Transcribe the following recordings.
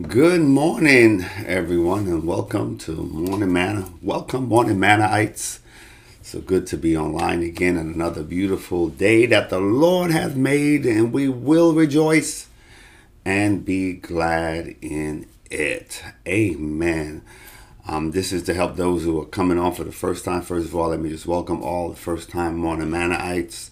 Good morning, everyone, and welcome to Morning Manna. Welcome, Morning Mannaites. So good to be online again on another beautiful day that the Lord has made, and we will rejoice and be glad in it. Amen. Um, this is to help those who are coming on for the first time. First of all, let me just welcome all the first time Morning Mannaites.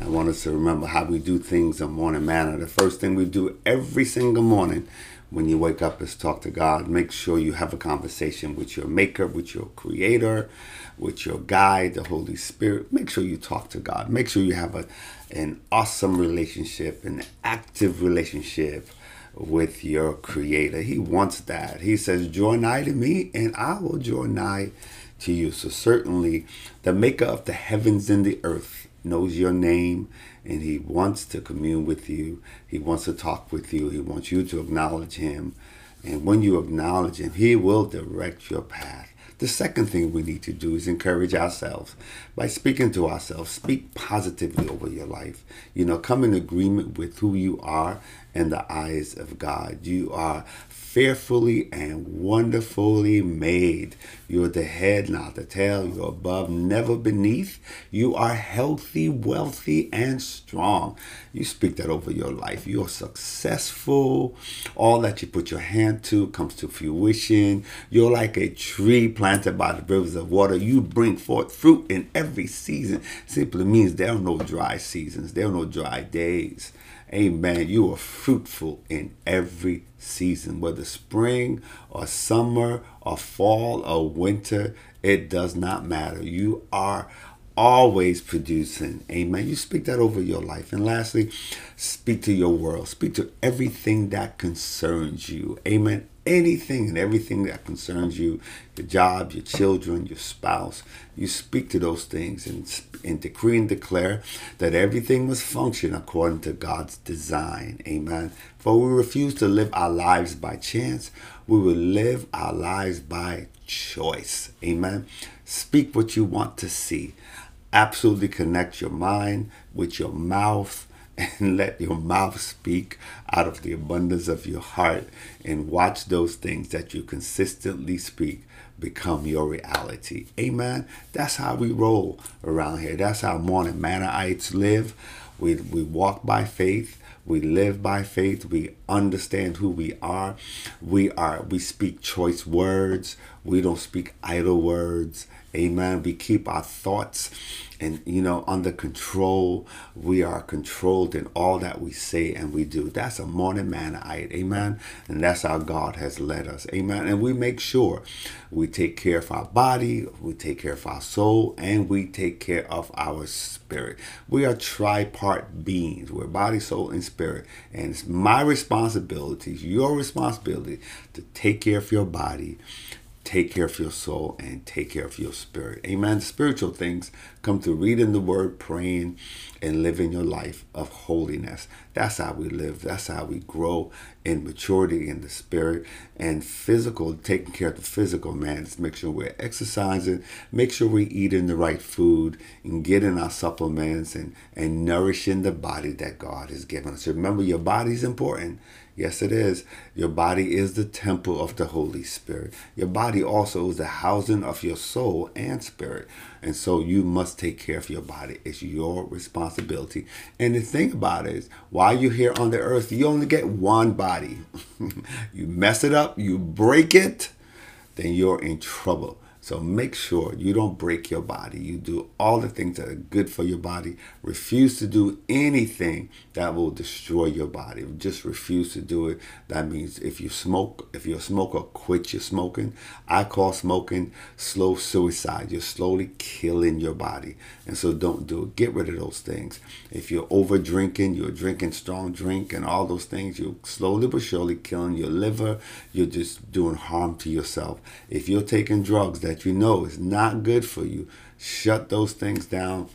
I want us to remember how we do things on Morning Manna. The first thing we do every single morning when you wake up is talk to God. Make sure you have a conversation with your maker, with your creator, with your guide, the Holy Spirit. Make sure you talk to God. Make sure you have a, an awesome relationship, an active relationship with your creator. He wants that. He says, Draw nigh to me, and I will draw nigh to you. So certainly the maker of the heavens and the earth knows your name and he wants to commune with you. He wants to talk with you. He wants you to acknowledge him. And when you acknowledge him, he will direct your path. The second thing we need to do is encourage ourselves by speaking to ourselves. Speak positively over your life. You know, come in agreement with who you are in the eyes of God. You are fearfully and wonderfully made. You're the head, not the tail. You're above, never beneath. You are healthy, wealthy, and strong. You speak that over your life. You're successful. All that you put your hand to comes to fruition. You're like a tree planted by the rivers of water. You bring forth fruit in every season. Simply means there are no dry seasons, there are no dry days. Amen. You are fruitful in every season, whether spring or summer or fall or winter, it does not matter. You are always producing. Amen. You speak that over your life. And lastly, speak to your world. Speak to everything that concerns you. Amen anything and everything that concerns you your job, your children, your spouse. You speak to those things and, and decree and declare that everything must function according to God's design. Amen. For we refuse to live our lives by chance, we will live our lives by choice. Amen. Speak what you want to see. Absolutely connect your mind with your mouth and let your mouth speak out of the abundance of your heart and watch those things that you consistently speak become your reality. Amen. That's how we roll around here. That's how morning Mannaites live. We, we walk by faith. We live by faith. We understand who we are. We are we speak choice words. We don't speak idle words. Amen. We keep our thoughts and you know under control. We are controlled in all that we say and we do. That's a morning Mannite amen. And that's how god has led us. Amen. And we make sure we take care of our body we take care of our soul and we take care of our spirit. We are tripart beings. We're body soul and spirit. And it's my responsibility your responsibility to take care of your body take care of your soul and take care of your spirit. Amen. Spiritual things come through reading the word, praying, and living your life of holiness. That's how we live. That's how we grow in maturity in the spirit and physical, taking care of the physical man. Just make sure we're exercising, make sure we're eating the right food and getting our supplements and, and nourishing the body that God has given us. Remember, your body is important. Yes, it is. Your body is the temple of the Holy Spirit. Your body also is the housing of your soul and spirit. And so you must take care of your body. It's your responsibility. And the thing about it is, while you're here on the earth, you only get one body. you mess it up, you break it, then you're in trouble. So make sure you don't break your body. You do all the things that are good for your body. Refuse to do anything that will destroy your body. Just refuse to do it. That means if you smoke, if you're a smoker, quit your smoking. I call smoking slow suicide. You're slowly killing your body. And so don't do it. Get rid of those things. If you're over drinking, you're drinking strong drink and all those things, you're slowly but surely killing your liver. You're just doing harm to yourself. If you're taking drugs that you know is not good for you, shut those things down,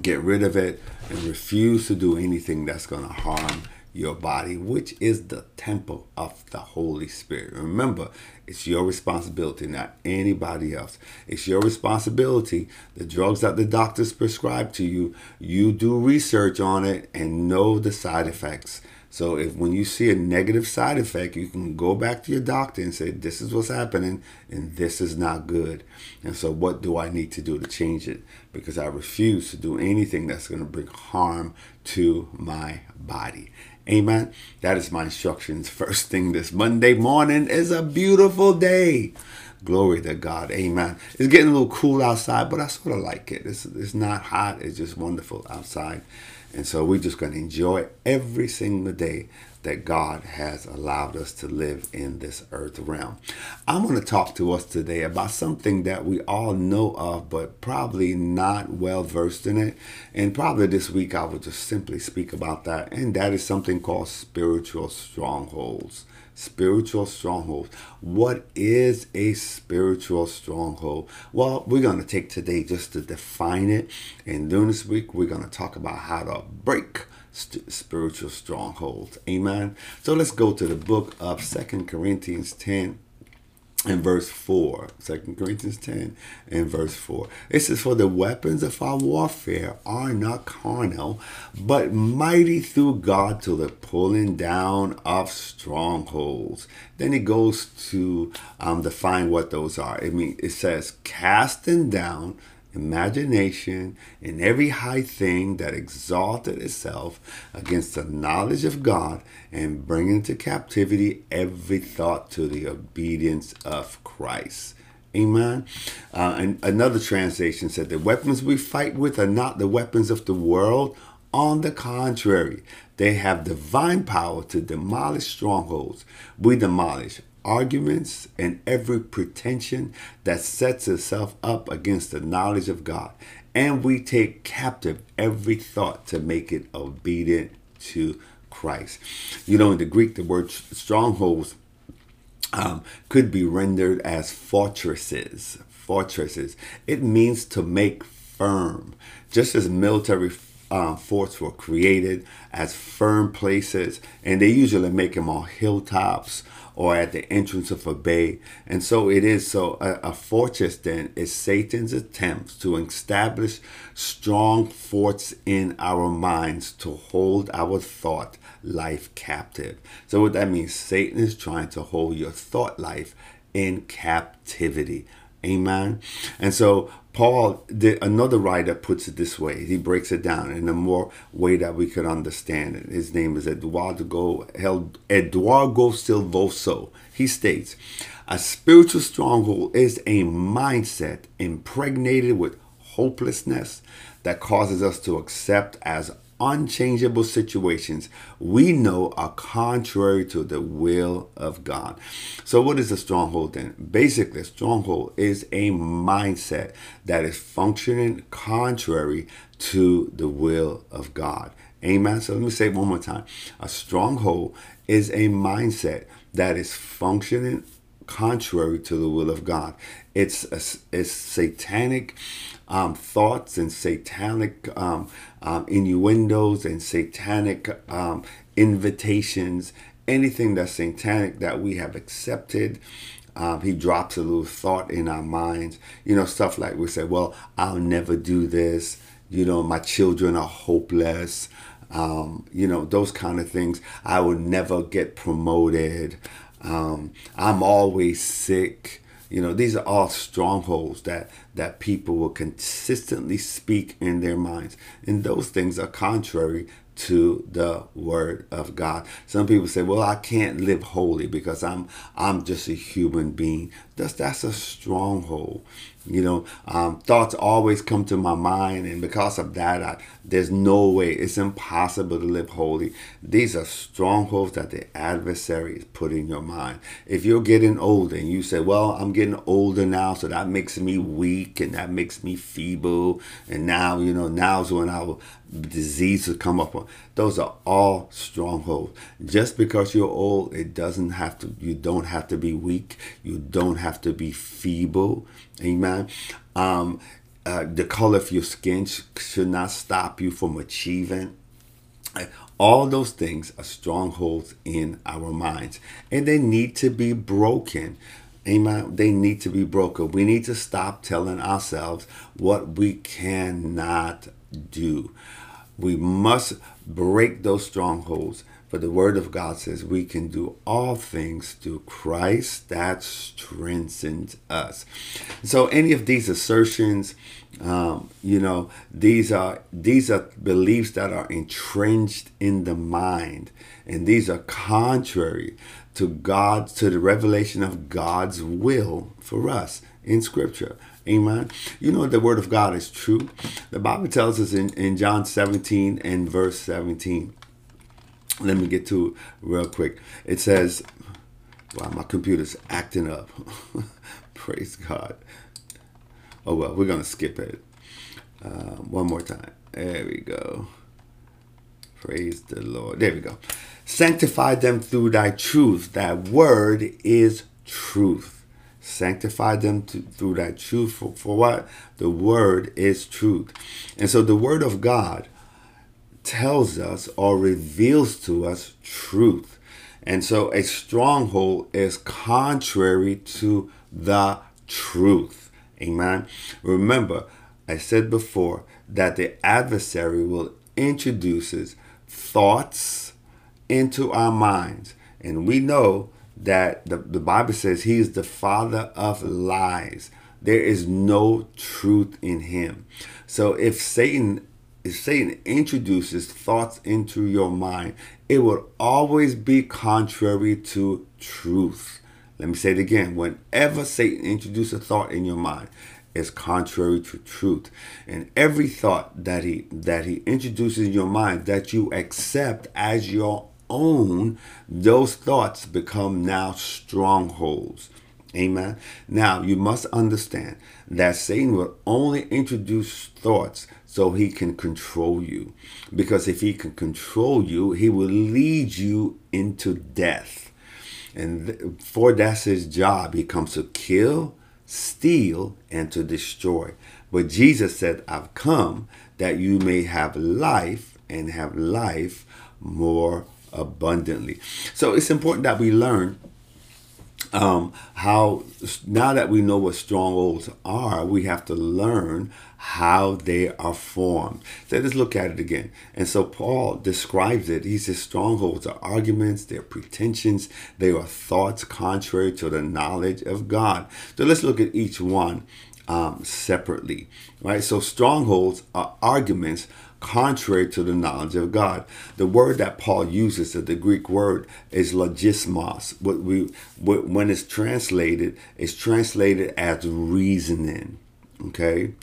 get rid of it, and refuse to do anything that's going to harm your body, which is the temple of the Holy Spirit. Remember, it's your responsibility, not anybody else. It's your responsibility. The drugs that the doctors prescribe to you, you do research on it and know the side effects So if when you see a negative side effect, you can go back to your doctor and say, "This is what's happening, and this is not good." And so, what do I need to do to change it? Because I refuse to do anything that's going to bring harm to my body. Amen. That is my instructions. First thing this Monday morning is a beautiful day. Glory to God. Amen. It's getting a little cool outside, but I sort of like it. It's, it's not hot. It's just wonderful outside. And so we're just going to enjoy every single day that God has allowed us to live in this earth realm. I'm going to talk to us today about something that we all know of, but probably not well versed in it. And probably this week I will just simply speak about that. And that is something called spiritual strongholds spiritual strongholds. What is a spiritual stronghold? Well, we're going to take today just to define it. And during this week, we're going to talk about how to break st- spiritual strongholds. Amen. So let's go to the book of Second Corinthians 10 in verse 4 2 corinthians 10 and verse 4 it says for the weapons of our warfare are not carnal but mighty through god to the pulling down of strongholds. Then it goes to um, define what those are. I mean it says casting down imagination, and every high thing that exalted itself against the knowledge of God, and bring into captivity every thought to the obedience of Christ. Amen. Uh, and another translation said, The weapons we fight with are not the weapons of the world. On the contrary, they have divine power to demolish strongholds. We demolish arguments and every pretension that sets itself up against the knowledge of God. And we take captive every thought to make it obedient to Christ. You know, in the Greek, the word strongholds um, could be rendered as fortresses. Fortresses. It means to make firm. Just as military um, forts were created as firm places, and they usually make them on hilltops or at the entrance of a bay. And so it is. So a, a fortress then is Satan's attempts to establish strong forts in our minds to hold our thought life captive. So what that means, Satan is trying to hold your thought life in captivity. Amen. And so Paul, the, another writer, puts it this way. He breaks it down in a more way that we could understand it. His name is Eduardo, Eduardo Silvoso. He states, a spiritual stronghold is a mindset impregnated with hopelessness that causes us to accept as unchangeable situations we know are contrary to the will of God. So, what is a stronghold then? Basically, a stronghold is a mindset that is functioning contrary to the will of God. Amen. So, let me say one more time. A stronghold is a mindset that is functioning contrary to the will of God. It's a, it's satanic um, thoughts and satanic um, um, innuendos and satanic um, invitations, anything that's satanic that we have accepted. Um, he drops a little thought in our minds, you know, stuff like we say, well, I'll never do this. You know, my children are hopeless. Um, you know, those kind of things. I will never get promoted. Um, I'm always sick. You know, these are all strongholds that that people will consistently speak in their minds, and those things are contrary to the word of God. Some people say, "Well, I can't live holy because I'm I'm just a human being." That's that's a stronghold. You know, um, thoughts always come to my mind, and because of that, I, there's no way. It's impossible to live holy. These are strongholds that the adversary is put in your mind. If you're getting older and you say, "Well, I'm getting older now, so that makes me weak and that makes me feeble," and now you know now's when I will disease will come up. Those are all strongholds. Just because you're old, it doesn't have to. You don't have to be weak. You don't have to be feeble. Amen. Um, uh, the color of your skin sh- should not stop you from achieving. All those things are strongholds in our minds, and they need to be broken. Amen. They need to be broken. We need to stop telling ourselves what we cannot do. We must break those strongholds But the Word of God says we can do all things through Christ that strengthens us. So any of these assertions, um, you know, these are these are beliefs that are entrenched in the mind, and these are contrary to God, to the revelation of God's will for us in Scripture. Amen. You know, the Word of God is true. The Bible tells us in, in John 17 and verse 17 let me get to real quick. It says, wow, my computer's acting up. Praise God. Oh, well, we're going to skip it. Uh, one more time. There we go. Praise the Lord. There we go. Sanctify them through thy truth. That word is truth. Sanctify them to, through thy truth. For, for what? The word is truth. And so the word of God tells us or reveals to us truth. And so a stronghold is contrary to the truth. Amen. Remember, I said before that the adversary will introduces thoughts into our minds. And we know that the, the Bible says he is the father of lies. There is no truth in him. So if Satan if Satan introduces thoughts into your mind, it will always be contrary to truth. Let me say it again. Whenever Satan introduces a thought in your mind, it's contrary to truth. And every thought that he that he introduces in your mind that you accept as your own, those thoughts become now strongholds. Amen. Now you must understand that Satan will only introduce thoughts so he can control you. Because if he can control you, he will lead you into death. And for that's his job. He comes to kill, steal, and to destroy. But Jesus said, I've come that you may have life and have life more abundantly. So it's important that we learn um, how now that we know what strongholds are, we have to learn how they are formed. So let's look at it again. And so Paul describes it. He says strongholds are arguments, they're pretensions, they are thoughts contrary to the knowledge of God. So let's look at each one um, separately, right? So strongholds are arguments contrary to the knowledge of God. The word that Paul uses, the Greek word, is logismos. What we, when it's translated, it's translated as reasoning. Okay,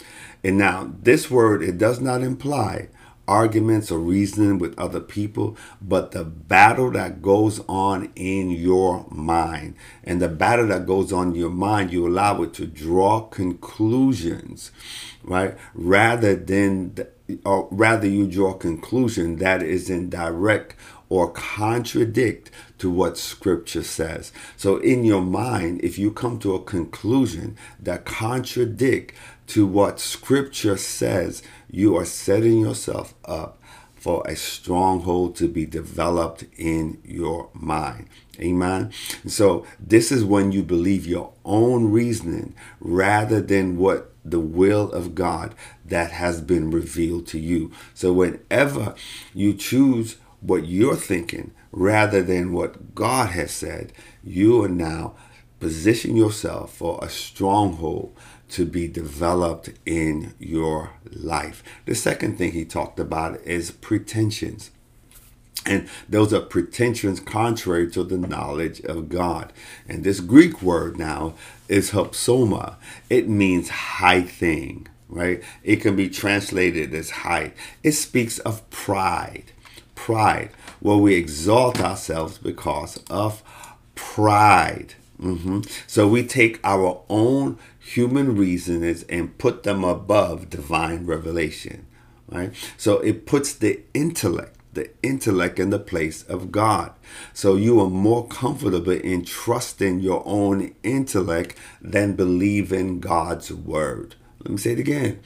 and now this word it does not imply arguments or reasoning with other people, but the battle that goes on in your mind. And the battle that goes on in your mind, you allow it to draw conclusions, right? Rather than, or rather you draw a conclusion that is in direct or contradict to what scripture says. So in your mind, if you come to a conclusion that contradict to what scripture says, you are setting yourself up for a stronghold to be developed in your mind. Amen. So this is when you believe your own reasoning rather than what the will of God that has been revealed to you. So whenever you choose what you're thinking rather than what God has said, you are now position yourself for a stronghold to be developed in your life. The second thing he talked about is pretensions. And those are pretensions contrary to the knowledge of God. And this Greek word now is hypsoma. It means high thing, right? It can be translated as high. It speaks of pride. Pride, where we exalt ourselves because of pride. Mm-hmm. So we take our own human reasonings and put them above divine revelation, right? So it puts the intellect, the intellect in the place of God. So you are more comfortable in trusting your own intellect than believing God's word. Let me say it again.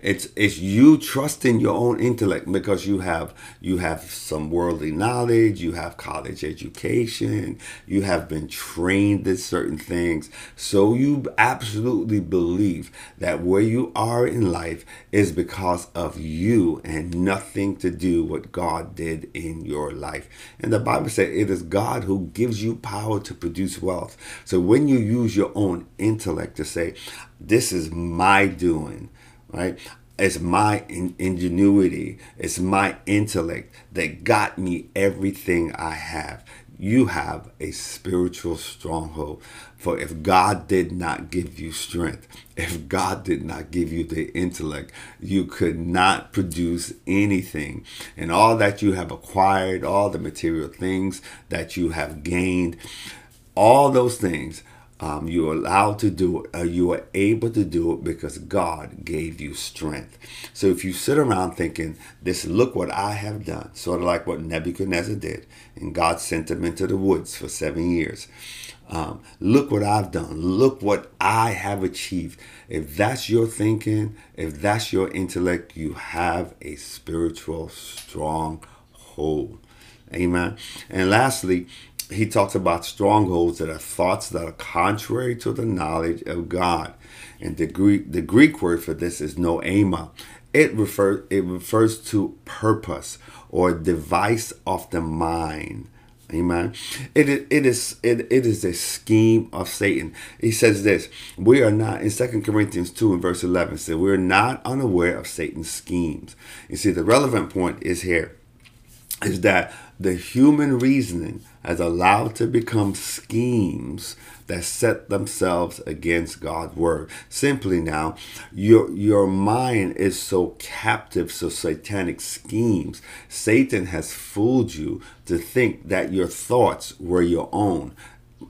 It's it's you trusting your own intellect because you have you have some worldly knowledge, you have college education, you have been trained in certain things. So you absolutely believe that where you are in life is because of you and nothing to do what God did in your life. And the Bible says it is God who gives you power to produce wealth. So when you use your own intellect to say, this is my doing, right? It's my in- ingenuity, it's my intellect that got me everything I have. You have a spiritual stronghold. For if God did not give you strength, if God did not give you the intellect, you could not produce anything. And all that you have acquired, all the material things that you have gained, all those things um, you're allowed to do it, or you are able to do it because God gave you strength. So if you sit around thinking, "This, look what I have done," sort of like what Nebuchadnezzar did, and God sent him into the woods for seven years. Um, look what I've done. Look what I have achieved. If that's your thinking, if that's your intellect, you have a spiritual stronghold. Amen. And lastly, he talks about strongholds that are thoughts that are contrary to the knowledge of God. And the Greek the Greek word for this is noema. It refers it refers to purpose or device of the mind. Amen. It, it is it, it is a scheme of Satan. He says this. We are not in Second Corinthians 2 and verse 11 said we're not unaware of Satan's schemes. You see, the relevant point is here is that the human reasoning has allowed to become schemes that set themselves against God's word. Simply now, your your mind is so captive to satanic schemes. Satan has fooled you to think that your thoughts were your own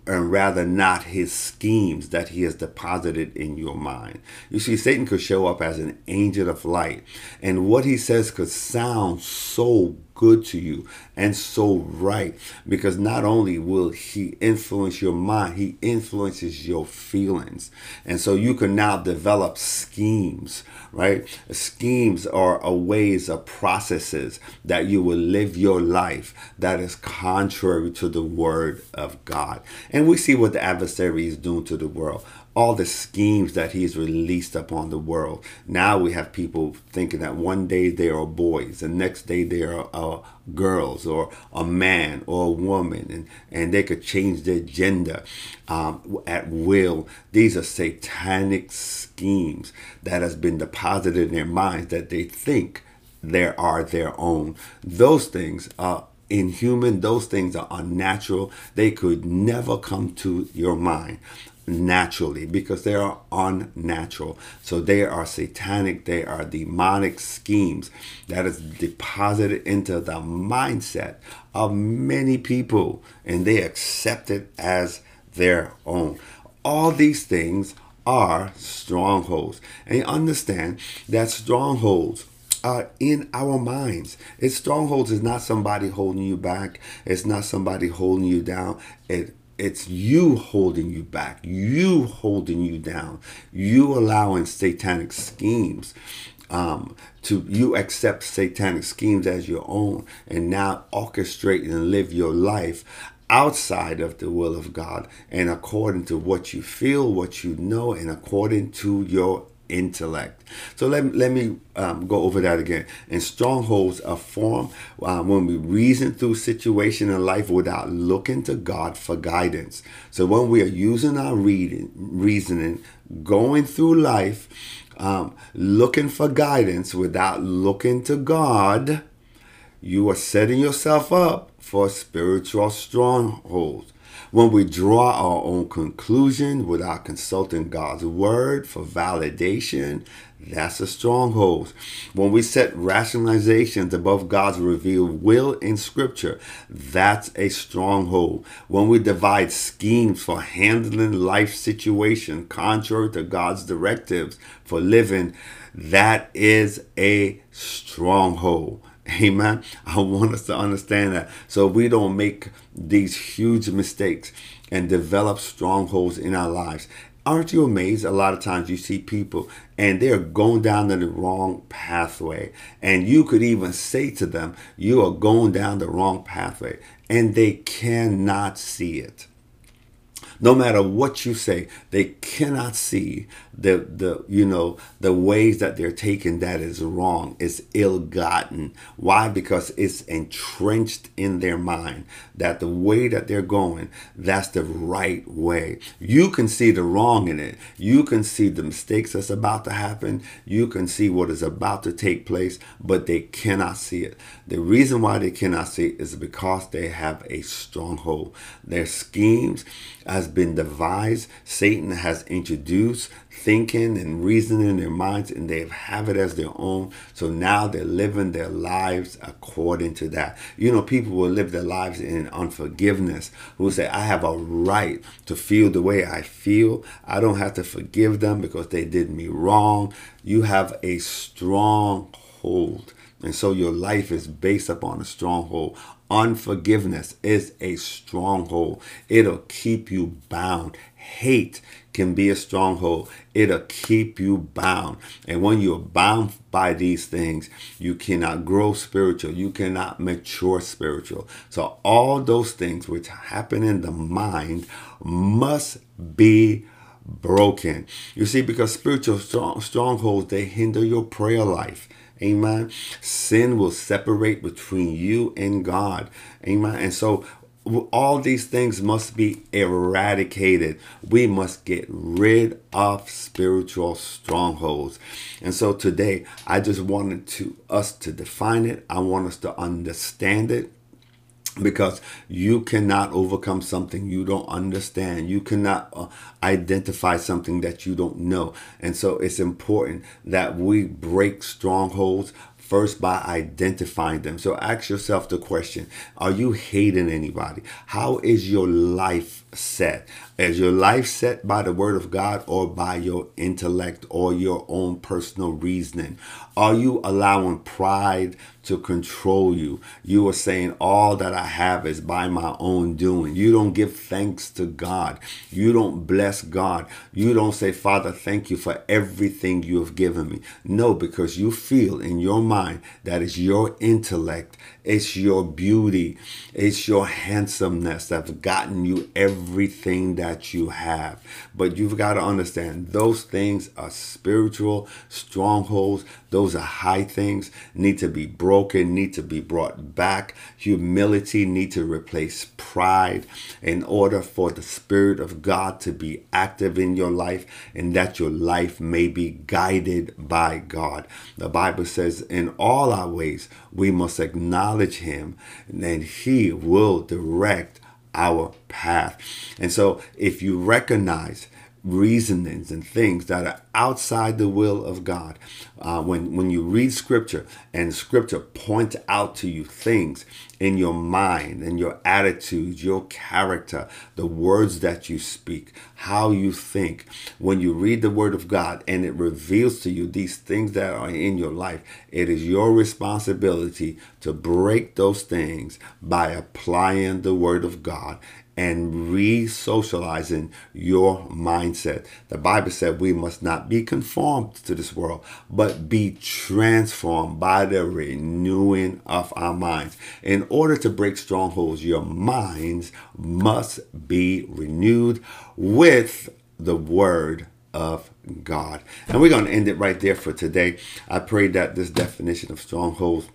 and rather not his schemes that he has deposited in your mind. You see, Satan could show up as an angel of light, and what he says could sound so good to you and so right because not only will he influence your mind he influences your feelings. And so you can now develop schemes right? Schemes are a ways of processes that you will live your life that is contrary to the word of god and we see what the adversary is doing to the world all the schemes that he's released upon the world. Now we have people thinking that one day they are boys, the next day they are uh, girls, or a man or a woman, and, and they could change their gender um, at will. These are satanic schemes that has been deposited in their minds that they think there are their own. Those things are inhuman, those things are unnatural. They could never come to your mind naturally because they are unnatural. So they are satanic, they are demonic schemes that is deposited into the mindset of many people and they accept it as their own. All these things are strongholds. And understand that strongholds in our minds. It's strongholds is not somebody holding you back. It's not somebody holding you down. It it's you holding you back, you holding you down, you allowing satanic schemes um, to you accept satanic schemes as your own and now orchestrate and live your life outside of the will of God and according to what you feel, what you know, and according to your intellect. So let, let me um, go over that again. And strongholds are formed uh, when we reason through situation in life without looking to God for guidance. So when we are using our reading, reasoning, going through life, um, looking for guidance without looking to God, you are setting yourself up for spiritual strongholds when we draw our own conclusion without consulting God's word for validation, that's a stronghold. When we set rationalizations above God's revealed will in Scripture, that's a stronghold. When we divide schemes for handling life situation contrary to God's directives for living, that is a stronghold. Amen. I want us to understand that so we don't make these huge mistakes and develop strongholds in our lives. aren't you amazed? A lot of times you see people and they're going down the wrong pathway. And you could even say to them, You are going down the wrong pathway. And they cannot see it no matter what you say, they cannot see the the you know the ways that they're taking that is wrong, is ill-gotten. Why? Because it's entrenched in their mind that the way that they're going, that's the right way. You can see the wrong in it. You can see the mistakes that's about to happen. You can see what is about to take place, but they cannot see it. The reason why they cannot see it is because they have a stronghold. Their schemes has been devised. Satan has introduced thinking and reasoning in their minds and they have it as their own. So now they're living their lives according to that. You know, people will live their lives in unforgiveness who say, I have a right to feel the way I feel. I don't have to forgive them because they did me wrong. You have a strong hold. And so your life is based upon a stronghold. Unforgiveness is a stronghold. It'll keep you bound. Hate can be a stronghold. It'll keep you bound. And when you're bound by these things, you cannot grow spiritual. You cannot mature spiritual. So all those things which happen in the mind must be broken. You see, because spiritual strong, strongholds, they hinder your prayer life. Amen. Sin will separate between you and God. Amen. And so all these things must be eradicated. We must get rid of spiritual strongholds. And so today I just wanted to us to define it. I want us to understand it because you cannot overcome something you don't understand. You cannot uh, identify something that you don't know. And so it's important that we break strongholds first by identifying them. So ask yourself the question Are you hating anybody? How is your life set? Is your life set by the word of God or by your intellect or your own personal reasoning? Are you allowing pride to control you? You are saying, All that I have is by my own doing. You don't give thanks to God. You don't bless God. You don't say, Father, thank you for everything you have given me. No, because you feel in your mind that is your intellect it's your beauty. It's your handsomeness that's gotten you everything that you have. But you've got to understand those things are spiritual strongholds. Those are high things, need to be broken, need to be brought back. Humility need to replace pride in order for the Spirit of God to be active in your life and that your life may be guided by God. The Bible says, in all our ways, we must acknowledge Him, then He will direct our path. And so, if you recognize reasonings and things that are outside the will of God. Uh, when when you read Scripture and Scripture points out to you things in your mind and your attitudes, your character, the words that you speak, how you think. When you read the Word of God and it reveals to you these things that are in your life, it is your responsibility to break those things by applying the Word of God and re socializing your mindset. The Bible said we must not be conformed to this world, but be transformed by the renewing of our minds. In order to break strongholds, your minds must be renewed with the Word of God. And we're going to end it right there for today. I pray that this definition of strongholds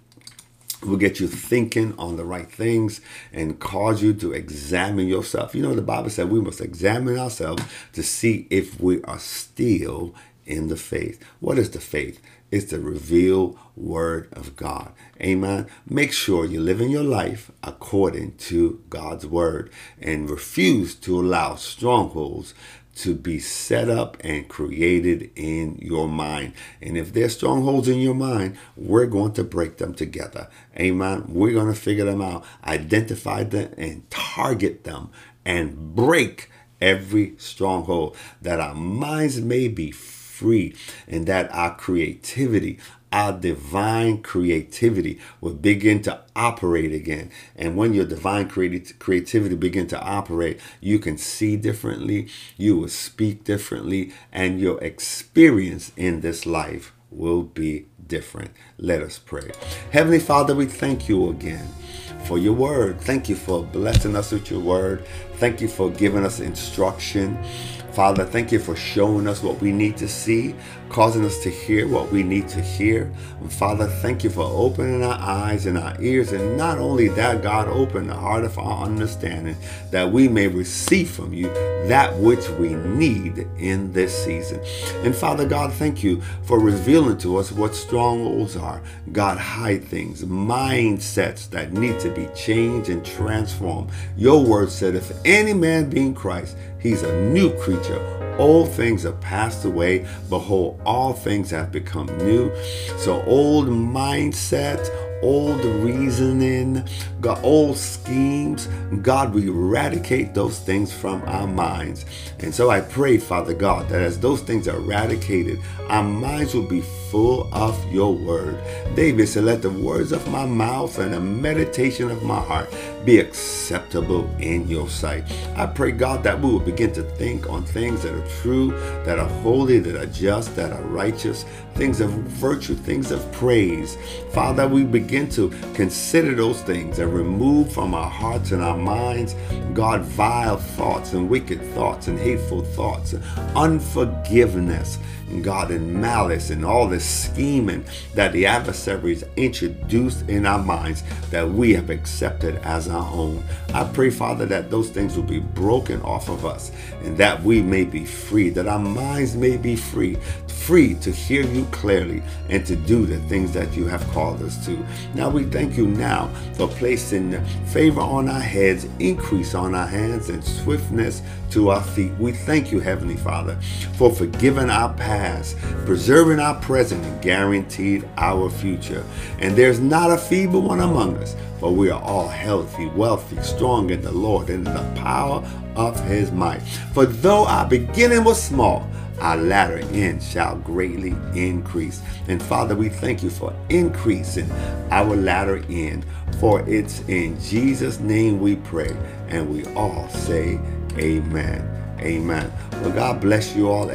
will get you thinking on the right things and cause you to examine yourself. You know, the Bible said we must examine ourselves to see if we are still in the faith. What is the faith? It's the revealed word of God. Amen. Make sure you live in your life according to God's word and refuse to allow strongholds to be set up and created in your mind. And if there's strongholds in your mind, we're going to break them together. Amen. We're going to figure them out, identify them, and target them and break every stronghold that our minds may be free and that our creativity, our divine creativity will begin to operate again. And when your divine creati- creativity begin to operate, you can see differently, you will speak differently, and your experience in this life will be different. Let us pray. Heavenly Father, we thank you again for your word. Thank you for blessing us with your word. Thank you for giving us instruction. Father, thank you for showing us what we need to see, causing us to hear what we need to hear. And Father, thank you for opening our eyes and our ears. And not only that, God, open the heart of our understanding that we may receive from you that which we need in this season. And Father God, thank you for revealing to us what strongholds are. God, hide things, mindsets that need to be changed and transformed. Your word said, if any man be in Christ, He's a new creature. Old things are passed away. Behold, all things have become new. So, old mindset, old reasoning, God, old schemes. God, we eradicate those things from our minds. And so I pray, Father God, that as those things are eradicated, our minds will be full of your word. David said, Let the words of my mouth and the meditation of my heart be acceptable in your sight. I pray, God, that we will begin to think on things that are true, that are holy, that are just, that are righteous, things of virtue, things of praise. Father, we begin to consider those things and remove from our hearts and our minds, God, vile thoughts and wicked thoughts and hateful thoughts, and unforgiveness, God, and malice and all this scheming that the adversaries introduced in our minds that we have accepted as our own. I pray, Father, that those things will be broken off of us and that we may be free, that our minds may be free, free to hear you clearly and to do the things that you have called us to. Now we thank you now for placing favor on our heads, increase on our hands, and swiftness to our feet. We thank you, Heavenly Father, for forgiving our past, preserving our present, and guaranteed our future. And there's not a feeble one among us, for we are all healthy, wealthy, strong in the Lord and in the power of his might. For though our beginning was small, our latter end shall greatly increase. And Father, we thank you for increasing our latter end. For it's in Jesus' name we pray. And we all say, Amen. Amen. Well, God bless you all.